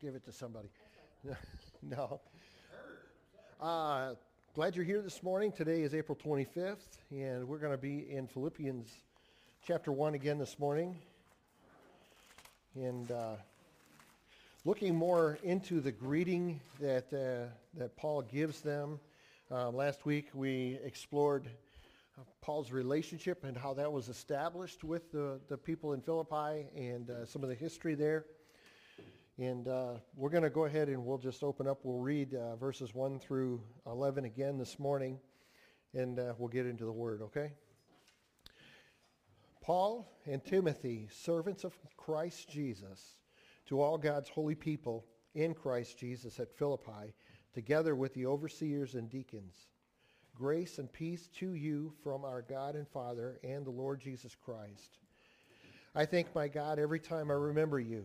give it to somebody. no. Uh, glad you're here this morning. Today is April 25th, and we're going to be in Philippians chapter 1 again this morning. And uh, looking more into the greeting that, uh, that Paul gives them. Uh, last week we explored uh, Paul's relationship and how that was established with the, the people in Philippi and uh, some of the history there. And uh, we're going to go ahead and we'll just open up. We'll read uh, verses 1 through 11 again this morning, and uh, we'll get into the word, okay? Paul and Timothy, servants of Christ Jesus, to all God's holy people in Christ Jesus at Philippi, together with the overseers and deacons. Grace and peace to you from our God and Father and the Lord Jesus Christ. I thank my God every time I remember you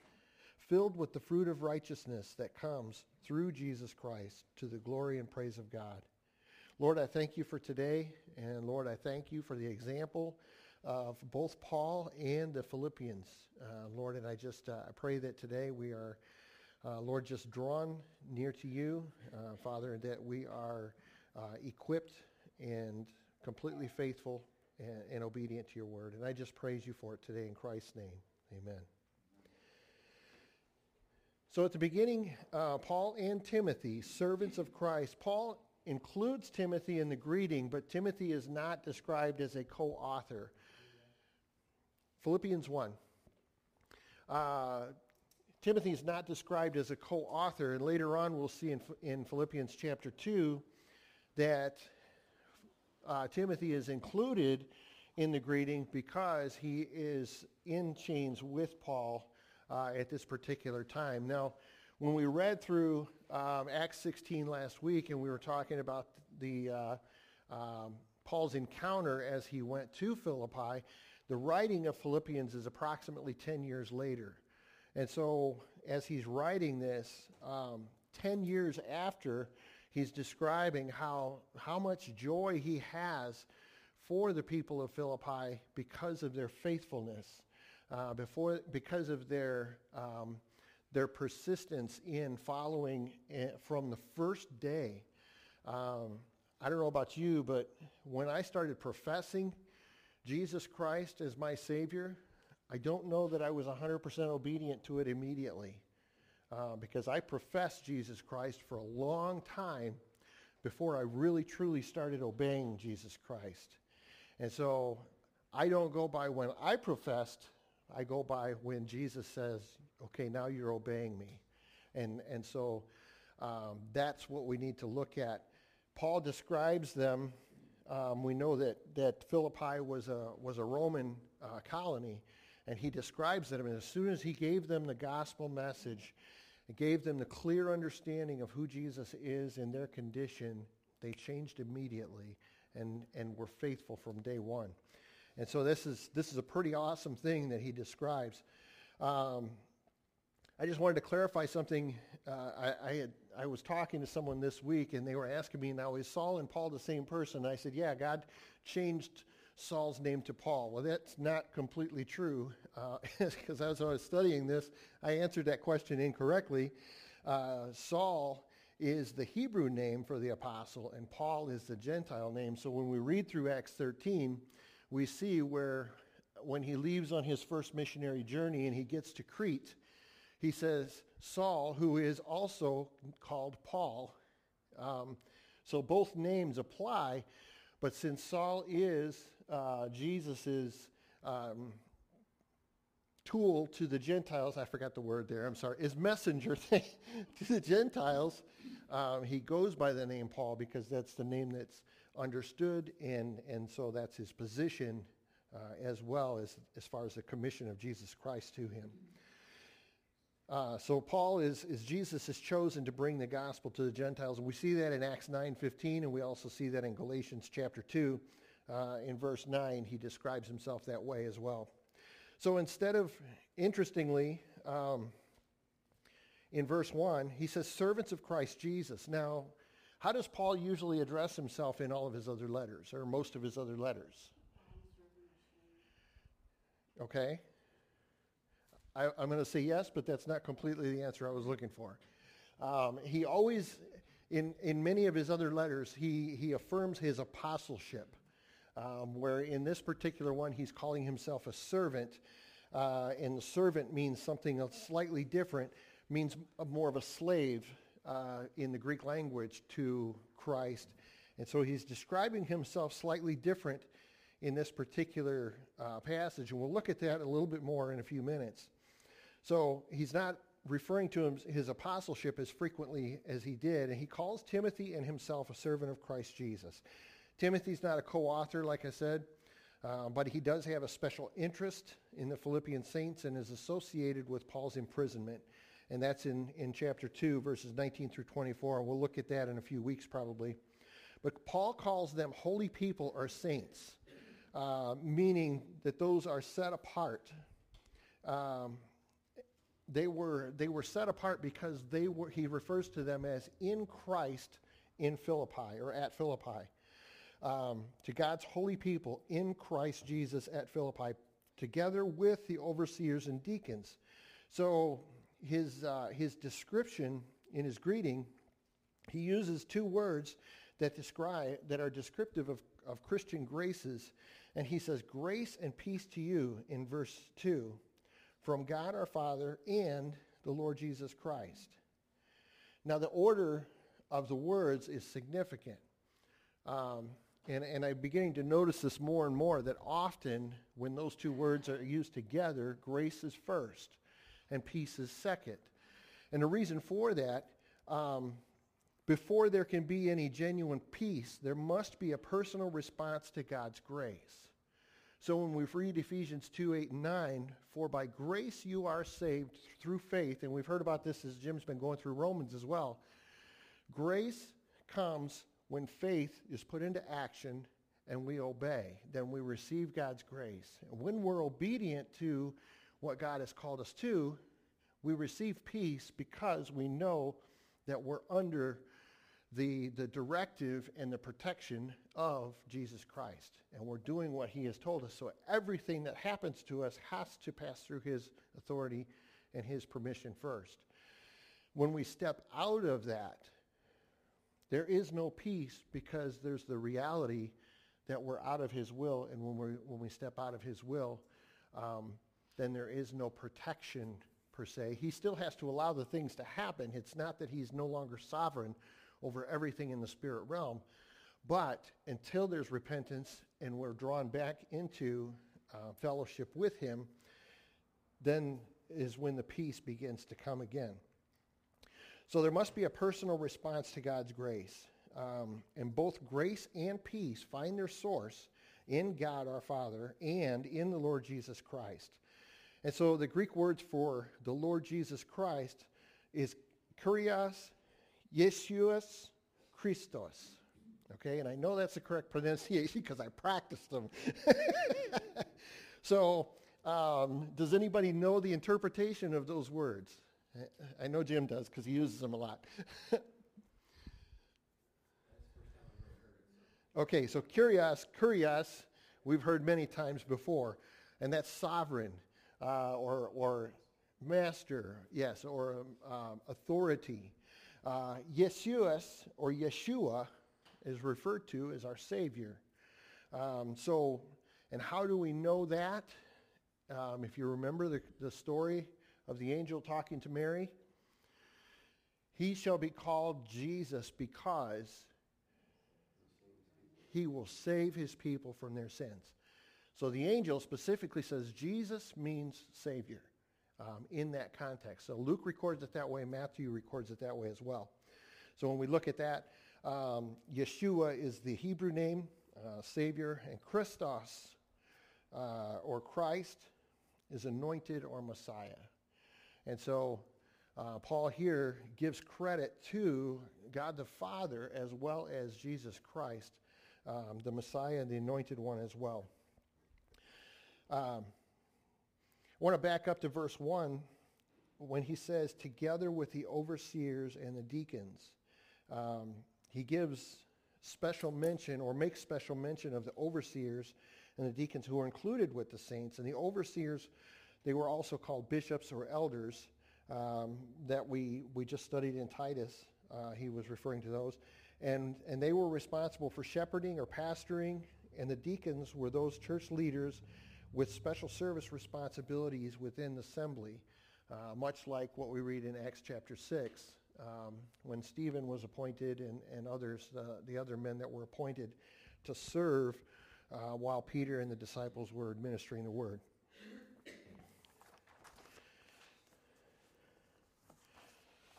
filled with the fruit of righteousness that comes through Jesus Christ to the glory and praise of God. Lord, I thank you for today, and Lord, I thank you for the example of both Paul and the Philippians, uh, Lord, and I just uh, I pray that today we are, uh, Lord, just drawn near to you, uh, Father, and that we are uh, equipped and completely faithful and, and obedient to your word. And I just praise you for it today in Christ's name. Amen. So at the beginning, uh, Paul and Timothy, servants of Christ. Paul includes Timothy in the greeting, but Timothy is not described as a co-author. Philippians 1. Uh, Timothy is not described as a co-author, and later on we'll see in, in Philippians chapter 2 that uh, Timothy is included in the greeting because he is in chains with Paul uh, at this particular time. Now, when we read through um, Acts 16 last week and we were talking about the uh, um, Paul's encounter as he went to Philippi, the writing of Philippians is approximately 10 years later. And so as he's writing this, um, 10 years after, he's describing how, how much joy he has for the people of Philippi because of their faithfulness uh, before, because of their, um, their persistence in following eh, from the first day. Um, I don't know about you, but when I started professing Jesus Christ as my Savior, I don't know that I was 100% obedient to it immediately uh, because I professed Jesus Christ for a long time before I really truly started obeying Jesus Christ. And so I don't go by when I professed I go by when Jesus says, okay, now you're obeying me. And, and so um, that's what we need to look at. Paul describes them. Um, we know that, that Philippi was a, was a Roman uh, colony, and he describes them. And as soon as he gave them the gospel message, and gave them the clear understanding of who Jesus is and their condition, they changed immediately and, and were faithful from day one. And so this is, this is a pretty awesome thing that he describes. Um, I just wanted to clarify something. Uh, I, I, had, I was talking to someone this week, and they were asking me, now, is Saul and Paul the same person? And I said, yeah, God changed Saul's name to Paul. Well, that's not completely true, because uh, as I was studying this, I answered that question incorrectly. Uh, Saul is the Hebrew name for the apostle, and Paul is the Gentile name. So when we read through Acts 13, we see where when he leaves on his first missionary journey and he gets to Crete, he says, Saul, who is also called Paul. Um, so both names apply, But since Saul is uh, Jesus' um, tool to the Gentiles, I forgot the word there, I'm sorry, is messenger to the Gentiles, um, he goes by the name Paul because that's the name that's understood, and, and so that's his position uh, as well as, as far as the commission of Jesus Christ to him. Uh, so Paul is, is Jesus is chosen to bring the gospel to the Gentiles. We see that in Acts 9.15, and we also see that in Galatians chapter 2. Uh, in verse 9, he describes himself that way as well. So instead of, interestingly, um, in verse 1, he says, servants of Christ Jesus. Now, how does Paul usually address himself in all of his other letters, or most of his other letters? Okay? I, am going to say yes, but that's not completely the answer I was looking for. Um, he always, in, in many of his other letters, he, he affirms his apostleship, um, where in this particular one, he's calling himself a servant. Uh, and the servant means something slightly different, means more of a slave uh, in the Greek language to Christ. And so he's describing himself slightly different in this particular uh, passage. And we'll look at that a little bit more in a few minutes. So he's not referring to his apostleship as frequently as he did, and he calls Timothy and himself a servant of Christ Jesus. Timothy's not a co author, like I said, uh, but he does have a special interest in the Philippian saints and is associated with Paul's imprisonment. And that's in, in chapter 2, verses 19 through 24. And we'll look at that in a few weeks probably. But Paul calls them holy people or saints, uh, meaning that those are set apart. Um, they were, they were set apart because they were, he refers to them as in Christ in Philippi or at Philippi. Um, to God's holy people in Christ Jesus at Philippi, together with the overseers and deacons. So his, uh, his description in his greeting, he uses two words that describe that are descriptive of, of Christian graces. And he says, Grace and peace to you in verse 2 from God our Father and the Lord Jesus Christ. Now, the order of the words is significant. Um, and, and I'm beginning to notice this more and more that often when those two words are used together, grace is first and peace is second. And the reason for that, um, before there can be any genuine peace, there must be a personal response to God's grace. So when we read Ephesians 2, 8, and 9, for by grace you are saved through faith, and we've heard about this as Jim's been going through Romans as well. Grace comes when faith is put into action and we obey. Then we receive God's grace. And when we're obedient to what God has called us to, we receive peace because we know that we're under the, the directive and the protection of Jesus Christ. And we're doing what he has told us. So everything that happens to us has to pass through his authority and his permission first. When we step out of that, there is no peace because there's the reality that we're out of his will. And when, we when we step out of his will, um, then there is no protection per se. He still has to allow the things to happen. It's not that he's no longer sovereign over everything in the spirit realm. But until there's repentance and we're drawn back into uh, fellowship with him, then is when the peace begins to come again. So there must be a personal response to God's grace. Um, and both grace and peace find their source in God our Father and in the Lord Jesus Christ. And so the Greek words for the Lord Jesus Christ is kurios Yeshuas Christos. Okay, and I know that's the correct pronunciation because I practiced them. so, um, does anybody know the interpretation of those words? I know Jim does because he uses them a lot. okay, so kurios, kurios, we've heard many times before, and that's sovereign uh, or, or master, yes, or um, authority. Uh, Yeshuas or Yeshua is referred to as our Savior. Um, so, and how do we know that? Um, if you remember the, the story of the angel talking to Mary, he shall be called Jesus because he will save his people from their sins. So the angel specifically says Jesus means Savior um, in that context. So Luke records it that way, Matthew records it that way as well. So when we look at that, um, Yeshua is the Hebrew name, uh, Savior, and Christos, uh, or Christ, is anointed or Messiah. And so uh, Paul here gives credit to God the Father as well as Jesus Christ, um, the Messiah and the anointed one as well. Um, I want to back up to verse 1 when he says, together with the overseers and the deacons. Um, he gives special mention or makes special mention of the overseers and the deacons who are included with the saints. And the overseers, they were also called bishops or elders um, that we, we just studied in Titus. Uh, he was referring to those. And, and they were responsible for shepherding or pastoring, and the deacons were those church leaders with special service responsibilities within the assembly, uh, much like what we read in Acts chapter 6 um, when Stephen was appointed and, and others, uh, the other men that were appointed to serve uh, while Peter and the disciples were administering the word.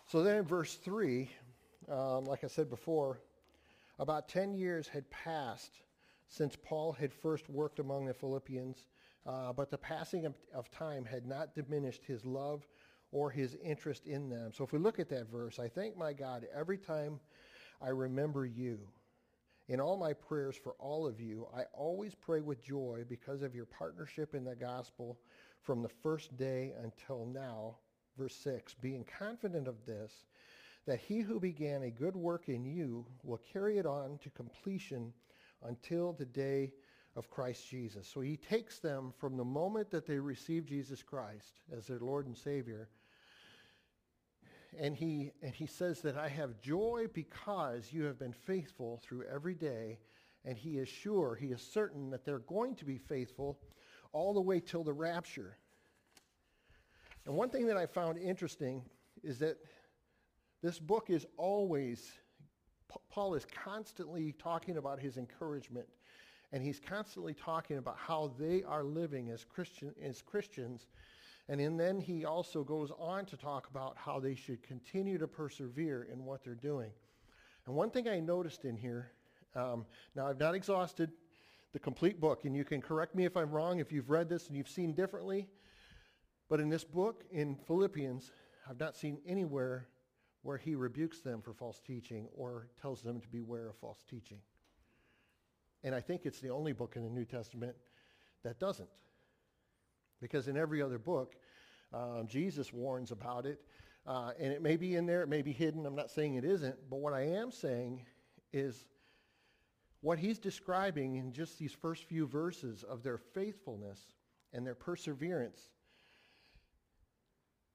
So then in verse 3, um, like I said before, about 10 years had passed since Paul had first worked among the Philippians, uh, but the passing of, of, time had not diminished his love or his interest in them. So if we look at that verse, I thank my God every time I remember you. In all my prayers for all of you, I always pray with joy because of your partnership in the gospel from the first day until now. Verse 6 Being confident of this, that he who began a good work in you will carry it on to completion until the day of Christ Jesus. So he takes them from the moment that they receive Jesus Christ as their Lord and Savior and he, and he says that I have joy because you have been faithful through every day. And he is sure, he is certain that they're going to be faithful all the way till the rapture. And one thing that I found interesting is that this book is always, Paul is constantly talking about his encouragement. And he's constantly talking about how they are living as, Christian, as Christians and then he also goes on to talk about how they should continue to persevere in what they're doing. And one thing I noticed in here, um, now I've not exhausted the complete book, and you can correct me if I'm wrong if you've read this and you've seen differently. But in this book, in Philippians, I've not seen anywhere where he rebukes them for false teaching or tells them to beware of false teaching. And I think it's the only book in the New Testament that doesn't. Because in every other book, um, Jesus warns about it. Uh, and it may be in there, it may be hidden. I'm not saying it isn't. But what I am saying is what he's describing in just these first few verses of their faithfulness and their perseverance.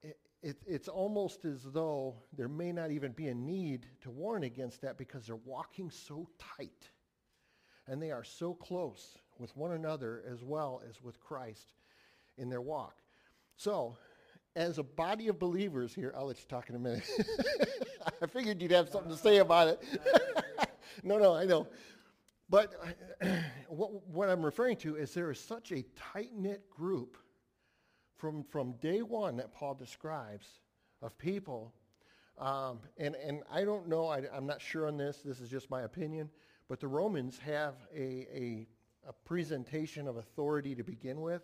It, it, it's almost as though there may not even be a need to warn against that because they're walking so tight and they are so close with one another as well as with Christ in their walk. So, as a body of believers here, I'll let you talk in a minute. I figured you'd have something to say about it. no, no, I know. But what, what, I'm referring to is there is such a tight-knit group from, from day one that Paul describes of people. Um, and, and I don't know, I, am not sure on this, this is just my opinion, but the Romans have a, a, a presentation of authority to begin with.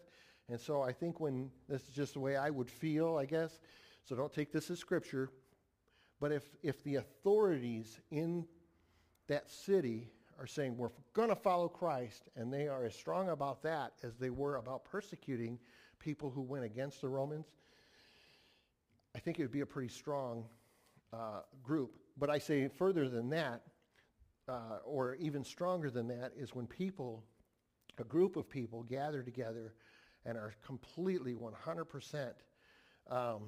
And so I think when, this is just the way I would feel, I guess, so don't take this as scripture, but if, if the authorities in that city are saying we're going to follow Christ, and they are as strong about that as they were about persecuting people who went against the Romans, I think it would be a pretty strong uh, group. But I say further than that, uh, or even stronger than that, is when people, a group of people, gather together and are completely 100% um,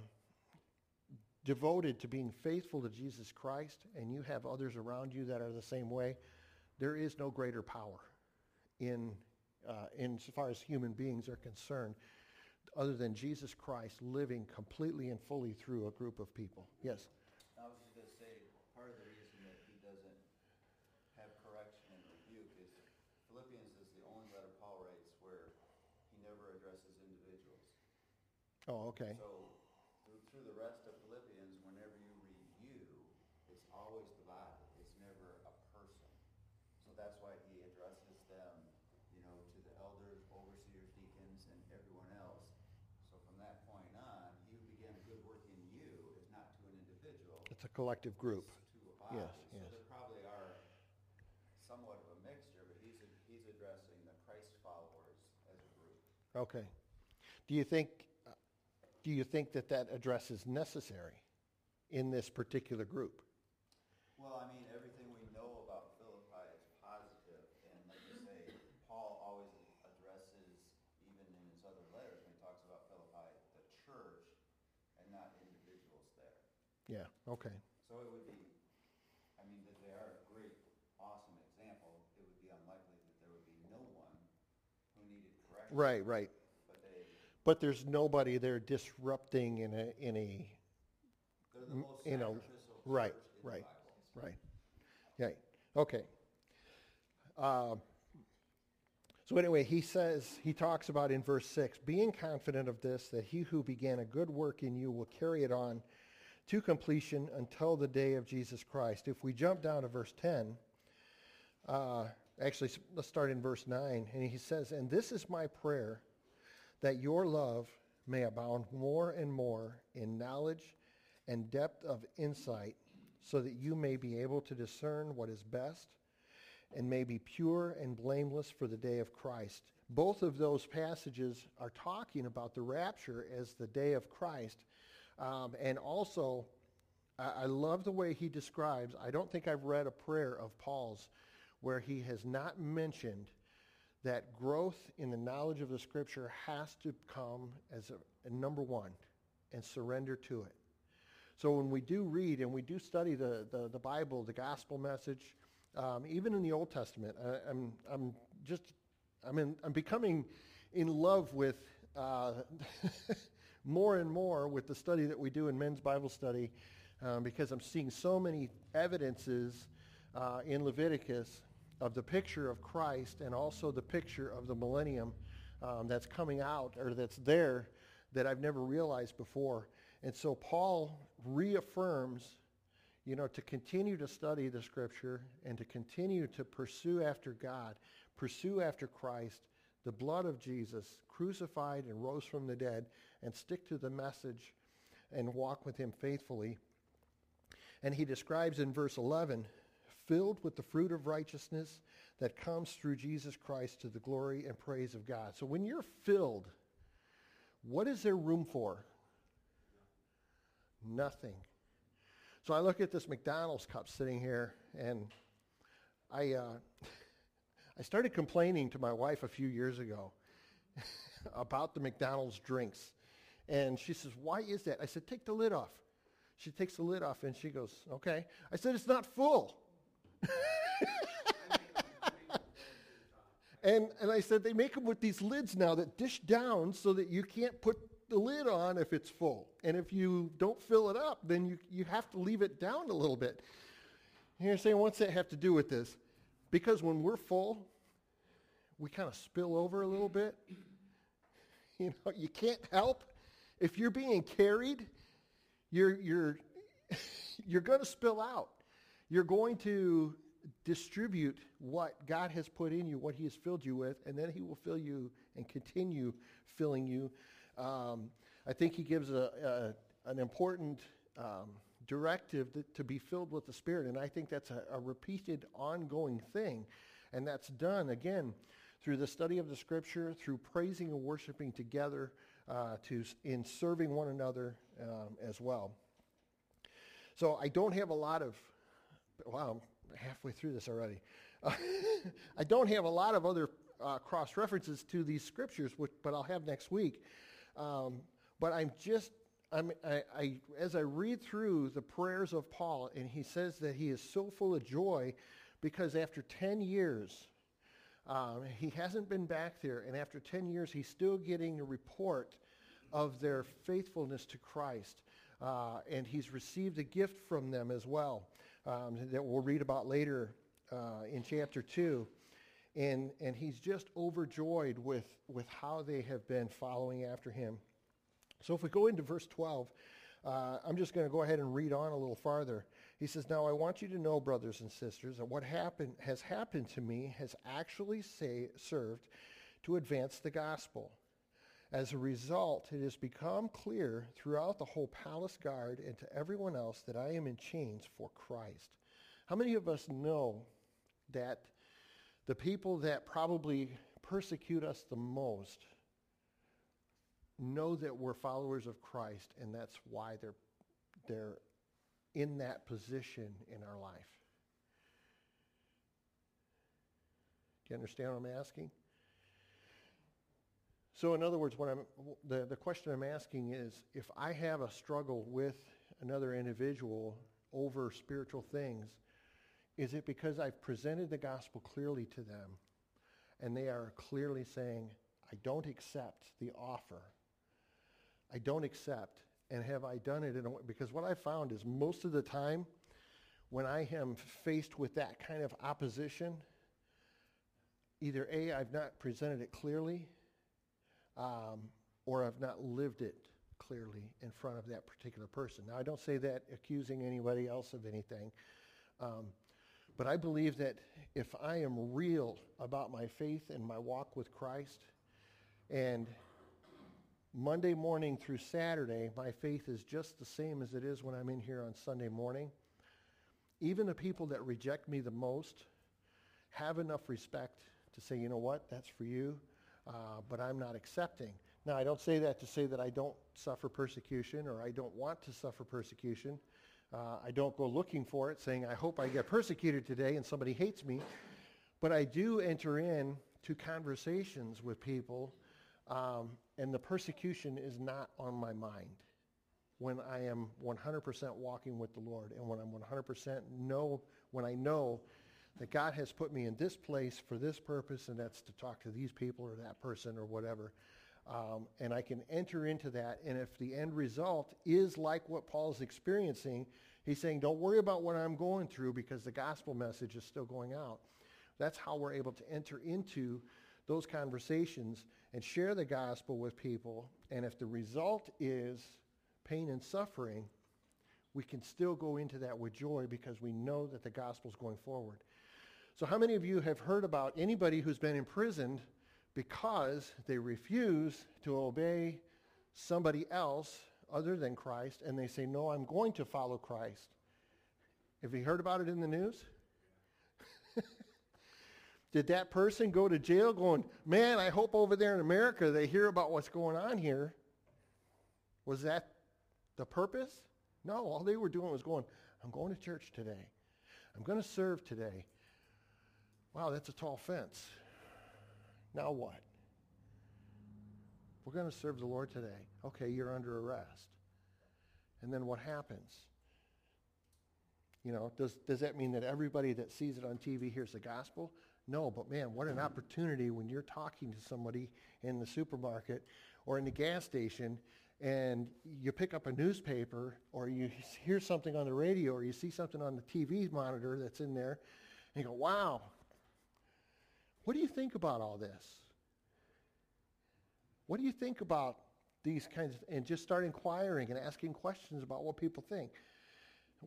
devoted to being faithful to Jesus Christ, and you have others around you that are the same way, there is no greater power in, uh, in as far as human beings are concerned other than Jesus Christ living completely and fully through a group of people. Yes? I was just going to say, part of the reason that he doesn't have correction and rebuke is addresses individuals. Oh, okay. So through, through the rest of Philippians, whenever you read you, it's always the divided. It's never a person. So that's why he addresses them, you know, to the elders, overseers, deacons, and everyone else. So from that point on, you began a good work in you is not to an individual. It's a collective group. It's to a body. Yes, So yes. there probably are somewhat of a mixture, but he's, he's addressing the Christ followers as a group. Okay. Do you think, do you think that that address is necessary in this particular group? Well, I mean, everything we know about Philippi is positive, and like you say, Paul always addresses, even in his other letters, when he talks about Philippi, the church, and not individuals there. Yeah, okay. So it would be, I mean, that they are a great, awesome example, it would be unlikely that there would be no one who needed correction. Right, right. But there's nobody there disrupting in a, in a, they're the most you know, sacrificial right, church in the right. Bible. right. Yeah, okay. Uh, So anyway, he says, he talks about in verse 6, being confident of this, that he who began a good work in you will carry it on to completion until the day of Jesus Christ. If we jump down to verse 10, uh, actually, let's start in verse 9. And he says, And this is my prayer, that your love may abound more and more in knowledge and depth of insight, so that you may be able to discern what is best and may be pure and blameless for the day of Christ. Both of those passages are talking about the rapture as the day of Christ. Um, and also, I, I love the way he describes, I don't think I've read a prayer of Paul's where he has not mentioned that growth in the knowledge of the scripture has to come as a, a number one and surrender to it. So when we do read and we do study the, the, the Bible, the gospel message, um, even in the Old Testament, I, I'm, I'm just, I'm, in, I'm becoming in love with uh, more and more with the study that we do in men's Bible study um, because I'm seeing so many evidences uh, in Leviticus of the picture of Christ and also the picture of the millennium um, that's coming out or that's there that I've never realized before. And so Paul reaffirms, you know, to continue to study the scripture and to continue to pursue after God, pursue after Christ, the blood of Jesus, crucified and rose from the dead, and stick to the message and walk with him faithfully. And he describes in verse 11, filled with the fruit of righteousness that comes through Jesus Christ to the glory and praise of God. So when you're filled, what is there room for? Nothing. So I look at this McDonald's cup sitting here, and I, uh, I started complaining to my wife a few years ago about the McDonald's drinks. And she says, why is that? I said, take the lid off. She takes the lid off and she goes, okay. I said, it's not full. and, and I said, they make them with these lids now that dish down so that you can't put the lid on if it's full. And if you don't fill it up, then you, you have to leave it down a little bit. And you're saying, what's that have to do with this? Because when we're full, we kind of spill over a little bit. You know, you can't help. If you're being carried, you're, you're, you're going to spill out. You're going to distribute what God has put in you, what he has filled you with, and then he will fill you and continue filling you. Um, I think he gives a, a an important um, directive that, to be filled with the Spirit, and I think that's a, a repeated, ongoing thing. And that's done, again, through the study of the Scripture, through praising and worshiping together, uh, to, in serving one another um, as well. So I don't have a lot of, wow, I'm halfway through this already. Uh, I don't have a lot of other uh, cross references to these scriptures, which, but I'll have next week. Um, but I'm just, I'm, I, I, as I read through the prayers of Paul, and he says that he is so full of joy because after 10 years, um, he hasn't been back there, and after 10 years, he's still getting a report of their faithfulness to Christ. Uh, and he's received a gift from them as well um, that we'll read about later uh, in chapter 2. And, and he's just overjoyed with, with how they have been following after him. So if we go into verse 12, uh, I'm just going to go ahead and read on a little farther. He says, Now I want you to know, brothers and sisters, that what happened, has happened to me has actually say, served to advance the gospel. As a result, it has become clear throughout the whole palace guard and to everyone else that I am in chains for Christ. How many of us know that the people that probably persecute us the most know that we're followers of Christ and that's why they're, they're in that position in our life? Do you understand what I'm asking? So in other words, what I'm, the, the question I'm asking is, if I have a struggle with another individual over spiritual things, is it because I've presented the gospel clearly to them and they are clearly saying, I don't accept the offer. I don't accept. And have I done it in a way? Because what I found is most of the time when I am faced with that kind of opposition, either A, I've not presented it clearly, um, or I've not lived it clearly in front of that particular person. Now, I don't say that accusing anybody else of anything, um, but I believe that if I am real about my faith and my walk with Christ, and Monday morning through Saturday, my faith is just the same as it is when I'm in here on Sunday morning. Even the people that reject me the most have enough respect to say, you know what, that's for you uh, but I'm not accepting. Now, I don't say that to say that I don't suffer persecution or I don't want to suffer persecution. Uh, I don't go looking for it saying, I hope I get persecuted today and somebody hates me. But I do enter in to conversations with people um, and the persecution is not on my mind when I am 100% walking with the Lord and when I'm 100% know, when I know that God has put me in this place for this purpose, and that's to talk to these people or that person or whatever. Um, and I can enter into that. And if the end result is like what Paul's experiencing, he's saying, don't worry about what I'm going through because the gospel message is still going out. That's how we're able to enter into those conversations and share the gospel with people. And if the result is pain and suffering, we can still go into that with joy because we know that the gospel is going forward. So how many of you have heard about anybody who's been imprisoned because they refuse to obey somebody else other than Christ and they say, no, I'm going to follow Christ? Have you heard about it in the news? Did that person go to jail going, man, I hope over there in America they hear about what's going on here? Was that the purpose? No, all they were doing was going, I'm going to church today. I'm going to serve today. Wow, that's a tall fence. Now what? We're going to serve the Lord today. Okay, you're under arrest. And then what happens? You know, does, does that mean that everybody that sees it on TV hears the gospel? No, but man, what an opportunity when you're talking to somebody in the supermarket or in the gas station and you pick up a newspaper or you hear something on the radio or you see something on the TV monitor that's in there and you go, wow, what do you think about all this? What do you think about these kinds of, and just start inquiring and asking questions about what people think.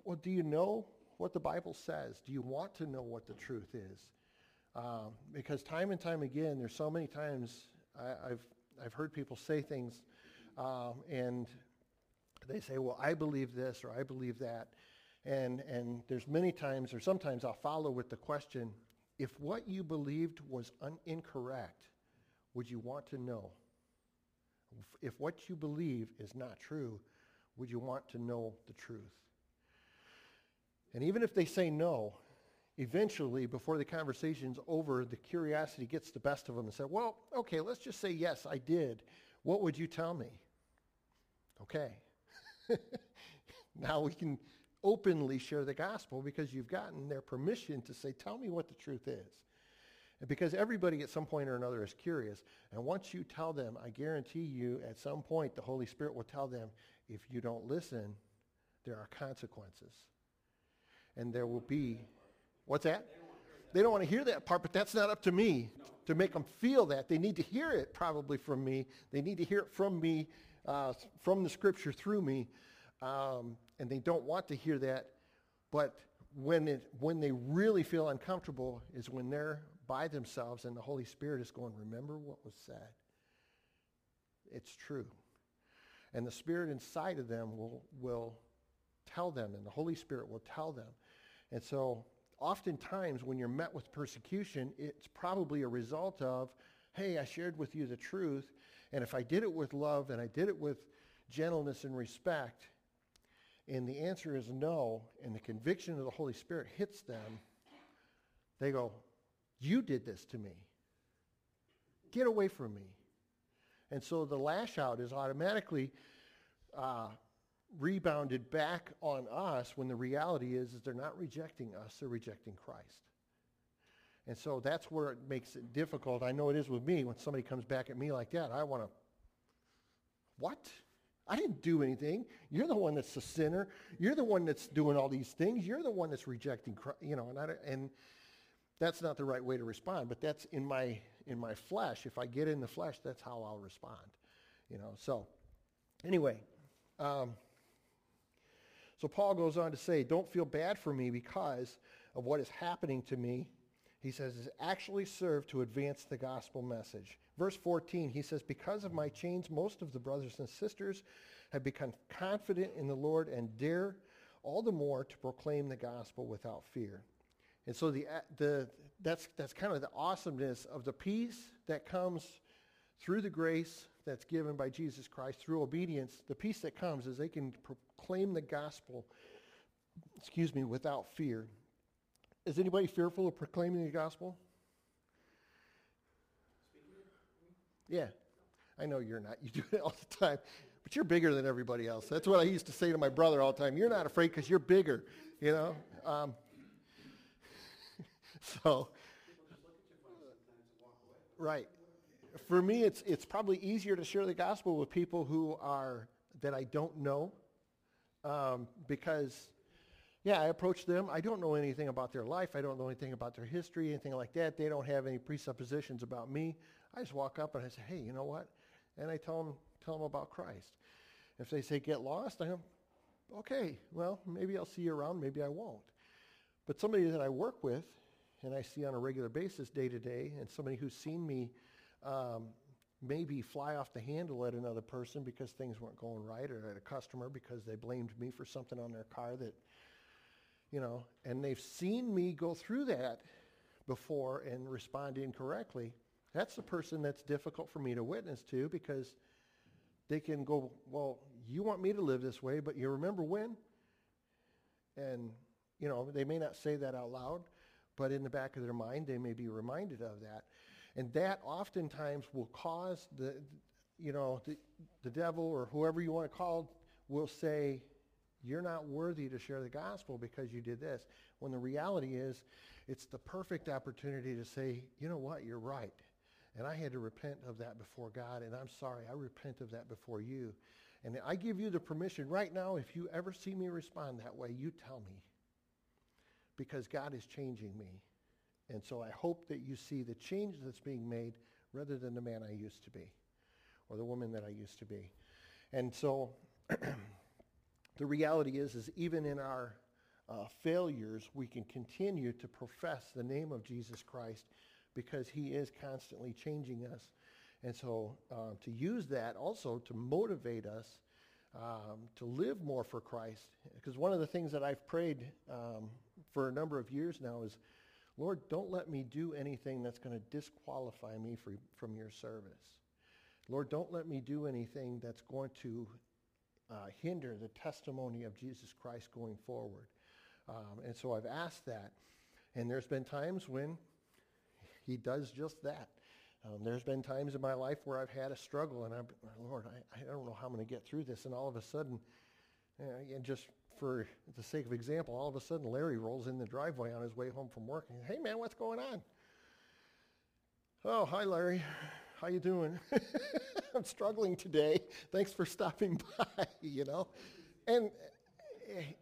Well, do you know what the Bible says? Do you want to know what the truth is? Um, because time and time again, there's so many times I, have I've heard people say things, um, and they say, "Well, I believe this or I believe that," and and there's many times or sometimes I'll follow with the question, if what you believed was un- incorrect, would you want to know? If what you believe is not true, would you want to know the truth? And even if they say no, eventually, before the conversation's over, the curiosity gets the best of them and say, well, okay, let's just say, yes, I did. What would you tell me? Okay. now we can openly share the gospel because you've gotten their permission to say, tell me what the truth is. And because everybody at some point or another is curious. And once you tell them, I guarantee you at some point the Holy Spirit will tell them, if you don't listen, there are consequences. And there will be, what's that? They don't want to hear that part, but that's not up to me to make them feel that. They need to hear it probably from me. They need to hear it from me, uh, from the scripture through me. Um, and they don't want to hear that. But when, it, when they really feel uncomfortable is when they're by themselves and the Holy Spirit is going, remember what was said. It's true. And the Spirit inside of them will, will tell them, and the Holy Spirit will tell them. And so oftentimes when you're met with persecution, it's probably a result of, hey, I shared with you the truth, and if I did it with love and I did it with gentleness and respect, and the answer is no, and the conviction of the Holy Spirit hits them, they go, you did this to me. Get away from me. And so the lash out is automatically uh, rebounded back on us when the reality is, is they're not rejecting us, they're rejecting Christ. And so that's where it makes it difficult. I know it is with me when somebody comes back at me like that. I want to, what? I didn't do anything. You're the one that's the sinner. You're the one that's doing all these things. You're the one that's rejecting Christ, you know, and, I, and that's not the right way to respond, but that's in my, in my flesh. If I get in the flesh, that's how I'll respond, you know. So anyway, um, so Paul goes on to say, don't feel bad for me because of what is happening to me. He says, is actually served to advance the gospel message. Verse 14, he says, because of my chains, most of the brothers and sisters have become confident in the Lord and dare all the more to proclaim the gospel without fear. And so the, the, that's, that's kind of the awesomeness of the peace that comes through the grace that's given by Jesus Christ, through obedience. The peace that comes is they can proclaim the gospel, excuse me, without fear. Is anybody fearful of proclaiming the gospel? Yeah. I know you're not. You do it all the time. But you're bigger than everybody else. That's what I used to say to my brother all the time. You're not afraid because you're bigger, you know? Um, so, right. For me, it's, it's probably easier to share the gospel with people who are, that I don't know. Um, because, yeah, I approach them. I don't know anything about their life. I don't know anything about their history, anything like that. They don't have any presuppositions about me. I just walk up and I say, hey, you know what? And I tell them, tell them about Christ. If they say get lost, I go, okay, well, maybe I'll see you around, maybe I won't. But somebody that I work with and I see on a regular basis day to day, and somebody who's seen me um, maybe fly off the handle at another person because things weren't going right, or at a customer because they blamed me for something on their car that, you know, and they've seen me go through that before and respond incorrectly. That's the person that's difficult for me to witness to because they can go, well, you want me to live this way, but you remember when? And, you know, they may not say that out loud, but in the back of their mind, they may be reminded of that. And that oftentimes will cause the, you know, the, the devil or whoever you want to call will say, you're not worthy to share the gospel because you did this. When the reality is, it's the perfect opportunity to say, you know what, you're right. And I had to repent of that before God, and I'm sorry, I repent of that before you. And I give you the permission right now, if you ever see me respond that way, you tell me because God is changing me. And so I hope that you see the change that's being made rather than the man I used to be or the woman that I used to be. And so the reality is, is even in our uh, failures, we can continue to profess the name of Jesus Christ because he is constantly changing us. And so uh, to use that also to motivate us um, to live more for Christ. Because one of the things that I've prayed um, for a number of years now is, Lord, don't let me do anything that's going to disqualify me for, from your service. Lord, don't let me do anything that's going to uh, hinder the testimony of Jesus Christ going forward. Um, and so I've asked that. And there's been times when he does just that. Um, there's been times in my life where I've had a struggle and I'm, Lord, I, I don't know how I'm going to get through this. And all of a sudden, uh, and just for the sake of example, all of a sudden Larry rolls in the driveway on his way home from work and, hey man, what's going on? Oh, hi Larry. How you doing? I'm struggling today. Thanks for stopping by, you know. And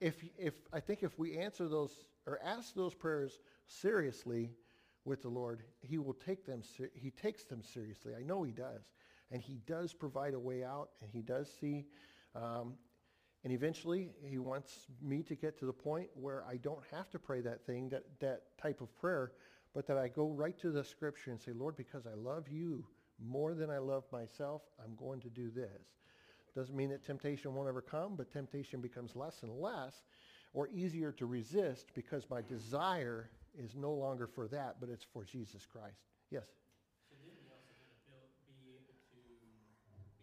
if if I think if we answer those or ask those prayers seriously with the Lord, he will take them, he takes them seriously. I know he does. And he does provide a way out, and he does see. Um, and eventually, he wants me to get to the point where I don't have to pray that thing, that, that type of prayer, but that I go right to the scripture and say, Lord, because I love you more than I love myself, I'm going to do this. Doesn't mean that temptation won't ever come, but temptation becomes less and less or easier to resist because my desire is no longer for that, but it's for Jesus Christ. Yes? So then you also be able to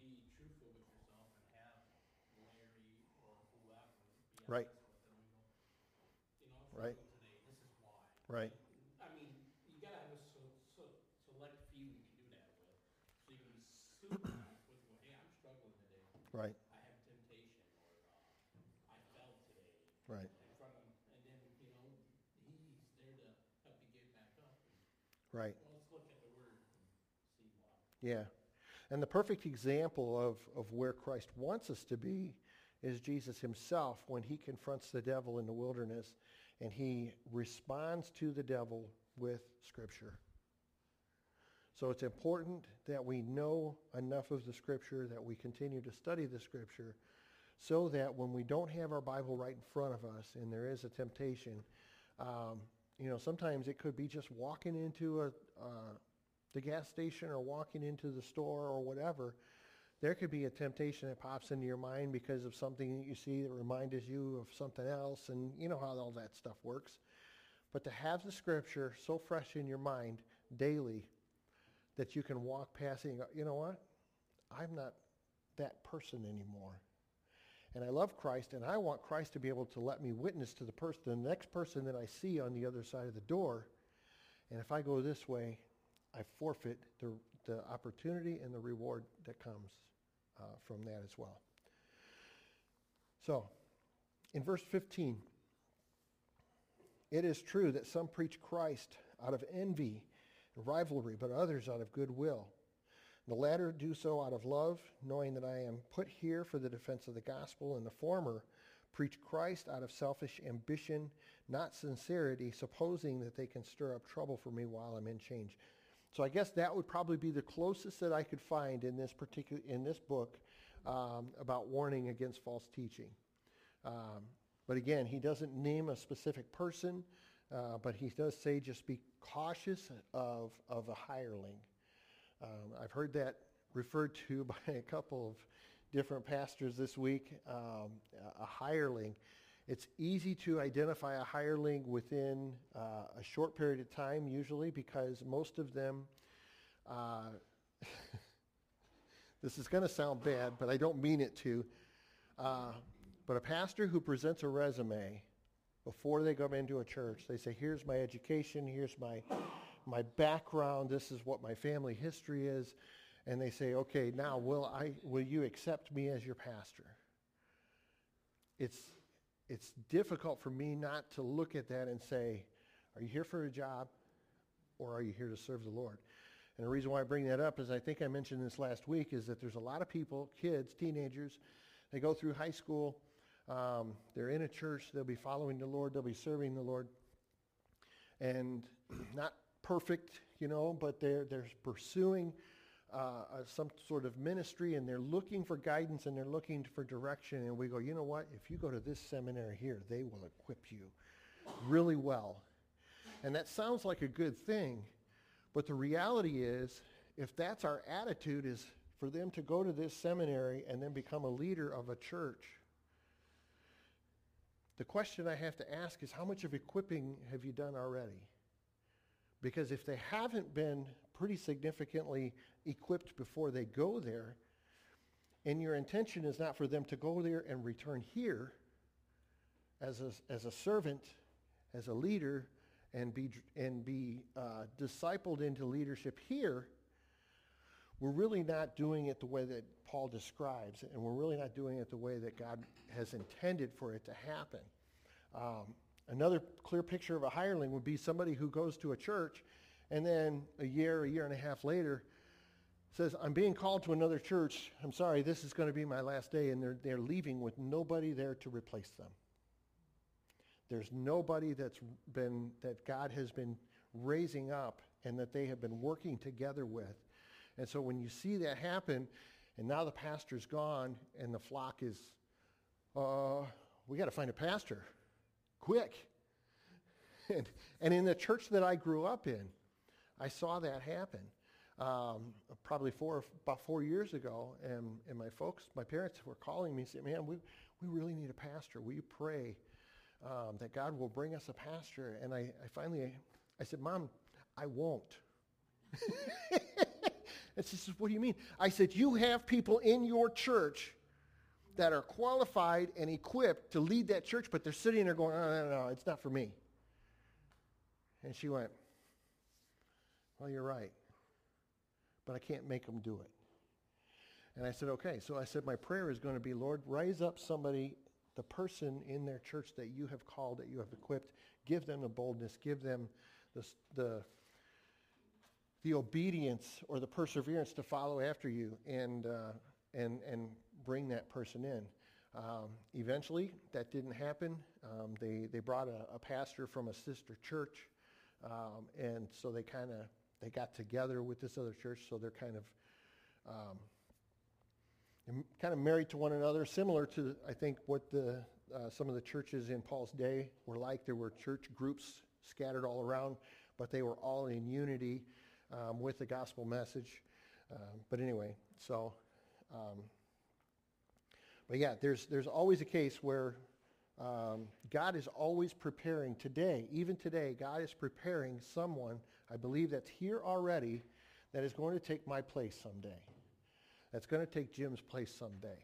be truthful with yourself and have Larry or whoever be Right. honest with them you know, Right. today, this is why. Right. I mean, you gotta have a so, so, select few you can do that with, so you can be super honest with, well, hey, I'm struggling today, Right, I have temptation, or, uh, I fell today. right, In front of, and then, you know, he's there to help you get back up, right. well, let's look at the word and see why. Yeah. And the perfect example of, of where Christ wants us to be is Jesus himself when he confronts the devil in the wilderness and he responds to the devil with Scripture. So it's important that we know enough of the Scripture, that we continue to study the Scripture, so that when we don't have our Bible right in front of us and there is a temptation, um, you know, sometimes it could be just walking into a, uh, the gas station or walking into the store or whatever. There could be a temptation that pops into your mind because of something that you see that reminds you of something else, and you know how all that stuff works. But to have the Scripture so fresh in your mind daily that you can walk past and go, you know what? I'm not that person anymore. And I love Christ, and I want Christ to be able to let me witness to the person, the next person that I see on the other side of the door. And if I go this way, I forfeit the, the opportunity and the reward that comes uh, from that as well. So, in verse 15, it is true that some preach Christ out of envy rivalry, but others out of goodwill. The latter do so out of love, knowing that I am put here for the defense of the gospel, and the former preach Christ out of selfish ambition, not sincerity, supposing that they can stir up trouble for me while I'm in change. So I guess that would probably be the closest that I could find in this particular in this book um, about warning against false teaching. Um, but again, he doesn't name a specific person, uh, but he does say just be cautious of of a hireling. Um, I've heard that referred to by a couple of different pastors this week. Um, a hireling. It's easy to identify a hireling within uh, a short period of time, usually, because most of them. Uh, this is going to sound bad, but I don't mean it to. Uh, but a pastor who presents a resume before they come into a church, they say, "Here's my education. Here's my my background. This is what my family history is." And they say, "Okay, now will I will you accept me as your pastor?" It's it's difficult for me not to look at that and say, are you here for a job or are you here to serve the Lord? And the reason why I bring that up is I think I mentioned this last week is that there's a lot of people, kids, teenagers, they go through high school, um, they're in a church, they'll be following the Lord, they'll be serving the Lord, and not perfect, you know, but they're, they're pursuing uh, some sort of ministry and they're looking for guidance and they're looking for direction. And we go, you know what? If you go to this seminary here, they will equip you really well. And that sounds like a good thing. But the reality is, if that's our attitude, is for them to go to this seminary and then become a leader of a church, the question I have to ask is how much of equipping have you done already? Because if they haven't been pretty significantly equipped before they go there, and your intention is not for them to go there and return here as a, as a servant, as a leader, and be, and be uh, discipled into leadership here, we're really not doing it the way that Paul describes, and we're really not doing it the way that God has intended for it to happen. Um, another clear picture of a hireling would be somebody who goes to a church and then a year, a year and a half later, says, I'm being called to another church. I'm sorry, this is going to be my last day. And they're, they're leaving with nobody there to replace them. There's nobody that's been, that God has been raising up and that they have been working together with. And so when you see that happen, and now the pastor's gone and the flock is, uh, we got to find a pastor quick. And, and in the church that I grew up in, I saw that happen. Um, probably four, about four years ago, and, and my folks, my parents were calling me and saying, man, we, we really need a pastor. Will you pray um, that God will bring us a pastor? And I, I finally, I said, Mom, I won't. and she says, what do you mean? I said, you have people in your church that are qualified and equipped to lead that church, but they're sitting there going, no, no, no, it's not for me. And she went, well, you're right, but I can't make them do it. And I said, okay. So I said, my prayer is going to be, Lord, rise up somebody, the person in their church that you have called, that you have equipped. Give them the boldness, give them the, the, the obedience or the perseverance to follow after you and, uh, and, and bring that person in. Um, eventually, that didn't happen. Um, they, they brought a, a, pastor from a sister church, um, and so they kind of they got together with this other church. So they're kind of um, kind of married to one another, similar to I think what the uh, some of the churches in Paul's day were like. There were church groups scattered all around, but they were all in unity um, with the gospel message. Um, but anyway, so. Um, but yeah, there's, there's always a case where um, God is always preparing today, even today, God is preparing someone, I believe that's here already, that is going to take my place someday. That's going to take Jim's place someday.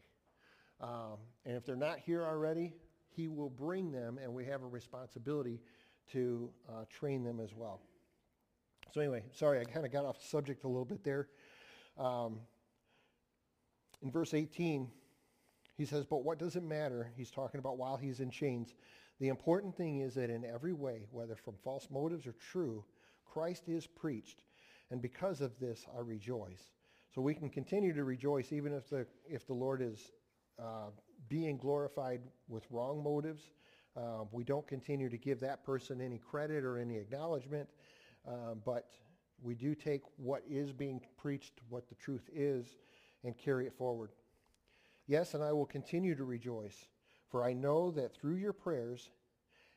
Um, and if they're not here already, he will bring them, and we have a responsibility to uh, train them as well. So anyway, sorry, I kind of got off subject a little bit there. Um, in verse 18, he says, But what does it matter? He's talking about while he's in chains. The important thing is that in every way, whether from false motives or true, Christ is preached. And because of this, I rejoice. So we can continue to rejoice even if the, if the Lord is uh, being glorified with wrong motives. Uh, we don't continue to give that person any credit or any acknowledgement, uh, but we do take what is being preached, what the truth is, and carry it forward. Yes, and I will continue to rejoice, for I know that through your prayers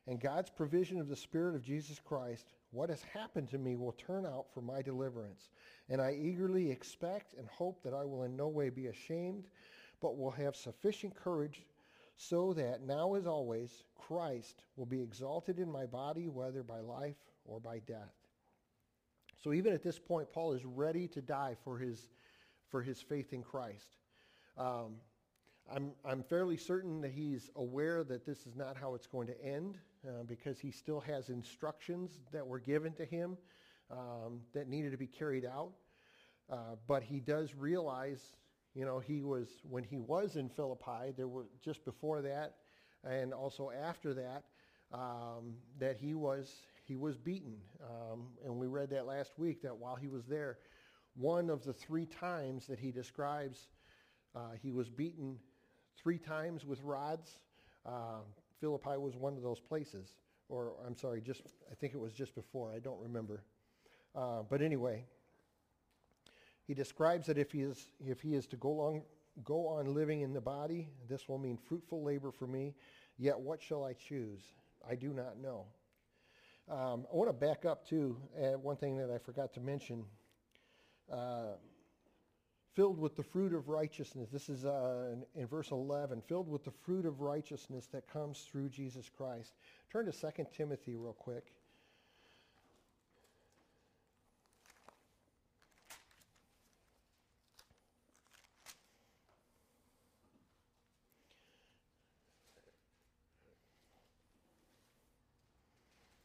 and God's provision of the Spirit of Jesus Christ, what has happened to me will turn out for my deliverance. And I eagerly expect and hope that I will in no way be ashamed, but will have sufficient courage so that now as always Christ will be exalted in my body, whether by life or by death. So even at this point, Paul is ready to die for his, for his faith in Christ. Um, I'm, I'm fairly certain that he's aware that this is not how it's going to end uh, because he still has instructions that were given to him um, that needed to be carried out. Uh, but he does realize, you know, he was, when he was in Philippi, there were just before that and also after that, um, that he was, he was beaten. Um, and we read that last week that while he was there, one of the three times that he describes uh, he was beaten three times with rods. Uh, Philippi was one of those places. Or, I'm sorry, just I think it was just before. I don't remember. Uh, but anyway, he describes that if he is, if he is to go, long, go on living in the body, this will mean fruitful labor for me. Yet what shall I choose? I do not know. Um, I want to back up to uh, one thing that I forgot to mention. Uh, filled with the fruit of righteousness. This is uh, in, in, verse 11. Filled with the fruit of righteousness that comes through Jesus Christ. Turn to 2 Timothy real quick.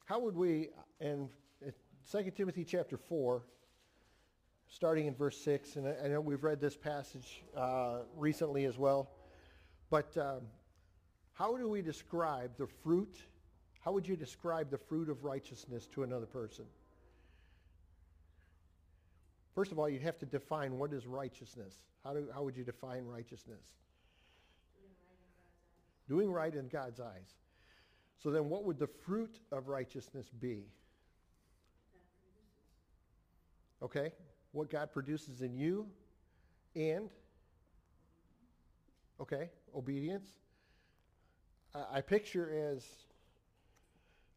How would we, in 2 Timothy chapter 4, starting in verse 6, and I, know we've read this passage uh, recently as well, but um, how do we describe the fruit? How would you describe the fruit of righteousness to another person? First of all, you'd have to define what is righteousness. How, do, how would you define righteousness? Doing right in God's eyes. So then what would the fruit of righteousness be? Okay, what God produces in you and, okay, obedience. I, picture as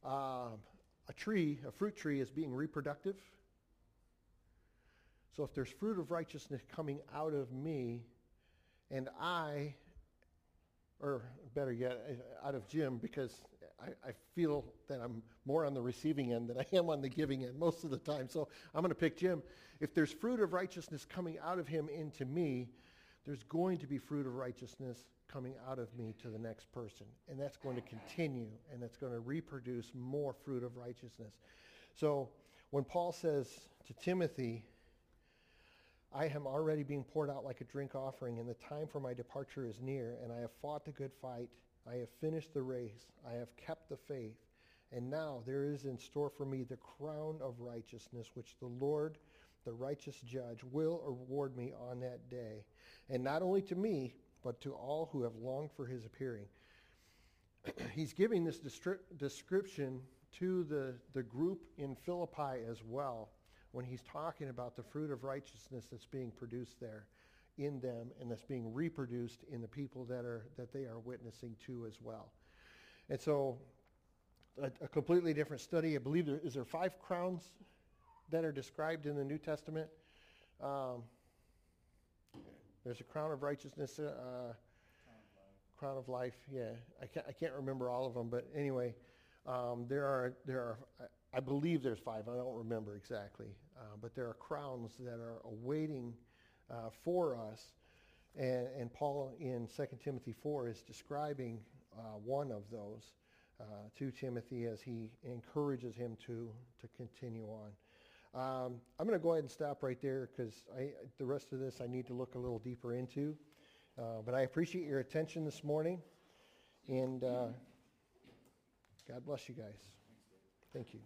um, a tree, a fruit tree, as being reproductive. So if there's fruit of righteousness coming out of me, and I, or better yet, out of Jim, because I, I feel that I'm more on the receiving end than I am on the giving end most of the time. So I'm going to pick Jim. If there's fruit of righteousness coming out of him into me, there's going to be fruit of righteousness coming out of me to the next person. And that's going to continue, and that's going to reproduce more fruit of righteousness. So when Paul says to Timothy, I am already being poured out like a drink offering, and the time for my departure is near, and I have fought the good fight. I have finished the race. I have kept the faith. And now there is in store for me the crown of righteousness, which the Lord, the righteous judge, will award me on that day. And not only to me, but to all who have longed for his appearing. He's giving this description to the, the group in Philippi as well when he's talking about the fruit of righteousness that's being produced there in them and that's being reproduced in the people that are that they are witnessing to as well. And so a, a completely different study. I believe there is there five crowns that are described in the New Testament. Um, there's a crown of righteousness, uh, crown of life. Yeah, I can't I can't remember all of them, but anyway, um, there are there are I, I believe there's five. I don't remember exactly, uh, but there are crowns that are awaiting uh, for us. And, and Paul in 2 Timothy 4 is describing uh, one of those uh, to Timothy as he encourages him to, to continue on. Um, I'm going to go ahead and stop right there because the rest of this I need to look a little deeper into. Uh, but I appreciate your attention this morning. And uh, God bless you guys. Thank you.